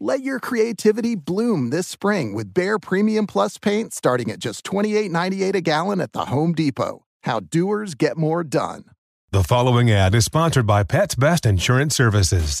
Let your creativity bloom this spring with Behr Premium Plus paint starting at just $28.98 a gallon at the Home Depot. How doers get more done. The following ad is sponsored by Pets Best Insurance Services.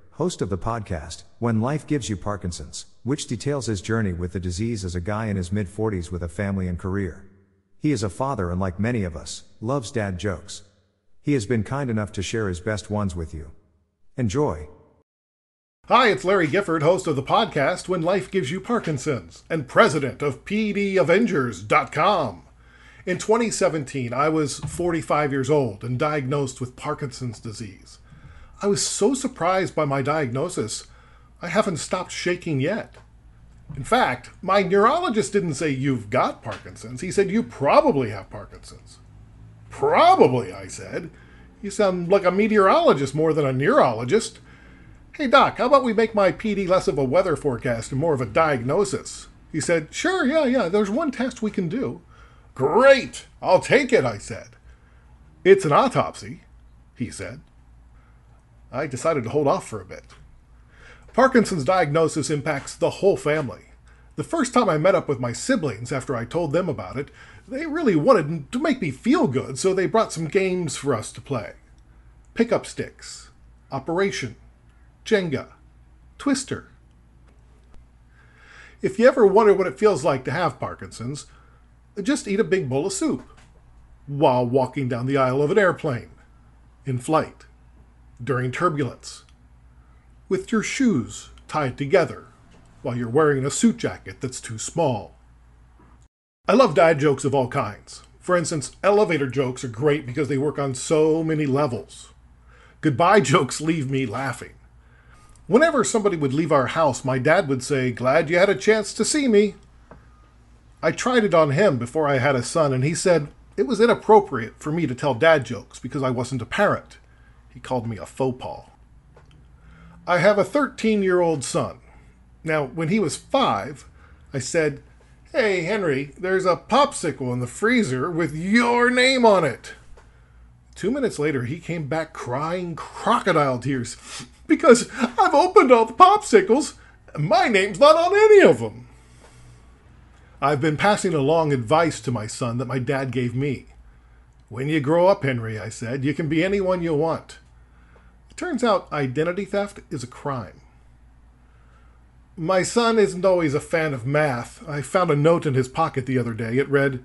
host of the podcast, When Life Gives You Parkinson's, which details his journey with the disease as a guy in his mid 40s with a family and career. He is a father and, like many of us, loves dad jokes. He has been kind enough to share his best ones with you. Enjoy. Hi, it's Larry Gifford, host of the podcast When Life Gives You Parkinson's, and president of PDAvengers.com. In 2017, I was 45 years old and diagnosed with Parkinson's disease. I was so surprised by my diagnosis, I haven't stopped shaking yet. In fact, my neurologist didn't say you've got Parkinson's. He said you probably have Parkinson's. Probably, I said. You sound like a meteorologist more than a neurologist. Hey, Doc, how about we make my PD less of a weather forecast and more of a diagnosis? He said, Sure, yeah, yeah, there's one test we can do. Great! I'll take it, I said. It's an autopsy, he said. I decided to hold off for a bit. Parkinson's diagnosis impacts the whole family. The first time I met up with my siblings after I told them about it, they really wanted to make me feel good, so they brought some games for us to play pick up sticks, Operation, Jenga, Twister. If you ever wonder what it feels like to have Parkinson's, just eat a big bowl of soup while walking down the aisle of an airplane, in flight, during turbulence, with your shoes tied together while you're wearing a suit jacket that's too small. I love dad jokes of all kinds. For instance, elevator jokes are great because they work on so many levels. Goodbye jokes leave me laughing. Whenever somebody would leave our house, my dad would say, Glad you had a chance to see me. I tried it on him before I had a son, and he said it was inappropriate for me to tell dad jokes because I wasn't a parent. He called me a faux pas. I have a 13 year old son. Now, when he was five, I said, Hey, Henry, there's a popsicle in the freezer with your name on it. Two minutes later, he came back crying crocodile tears because I've opened all the popsicles and my name's not on any of them. I've been passing along advice to my son that my dad gave me. When you grow up, Henry, I said, you can be anyone you want. It turns out identity theft is a crime. My son isn't always a fan of math. I found a note in his pocket the other day. It read,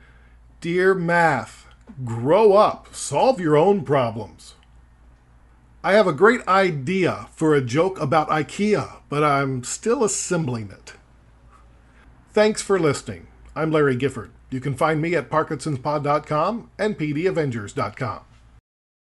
Dear Math, grow up, solve your own problems. I have a great idea for a joke about IKEA, but I'm still assembling it. Thanks for listening. I'm Larry Gifford. You can find me at parkinsonspod.com and pdavengers.com.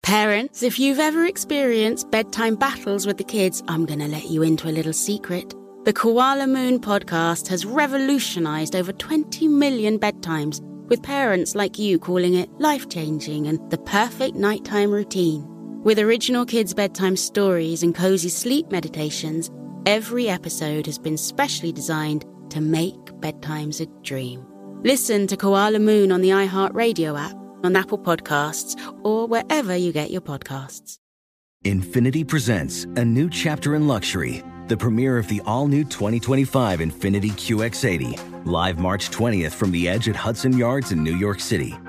Parents, if you've ever experienced bedtime battles with the kids, I'm going to let you into a little secret. The Koala Moon podcast has revolutionized over 20 million bedtimes, with parents like you calling it life changing and the perfect nighttime routine. With original kids' bedtime stories and cozy sleep meditations, every episode has been specially designed to make bedtimes a dream. Listen to Koala Moon on the iHeartRadio app, on Apple Podcasts, or wherever you get your podcasts. Infiniti presents a new chapter in luxury, the premiere of the all new 2025 Infiniti QX80, live March 20th from the edge at Hudson Yards in New York City,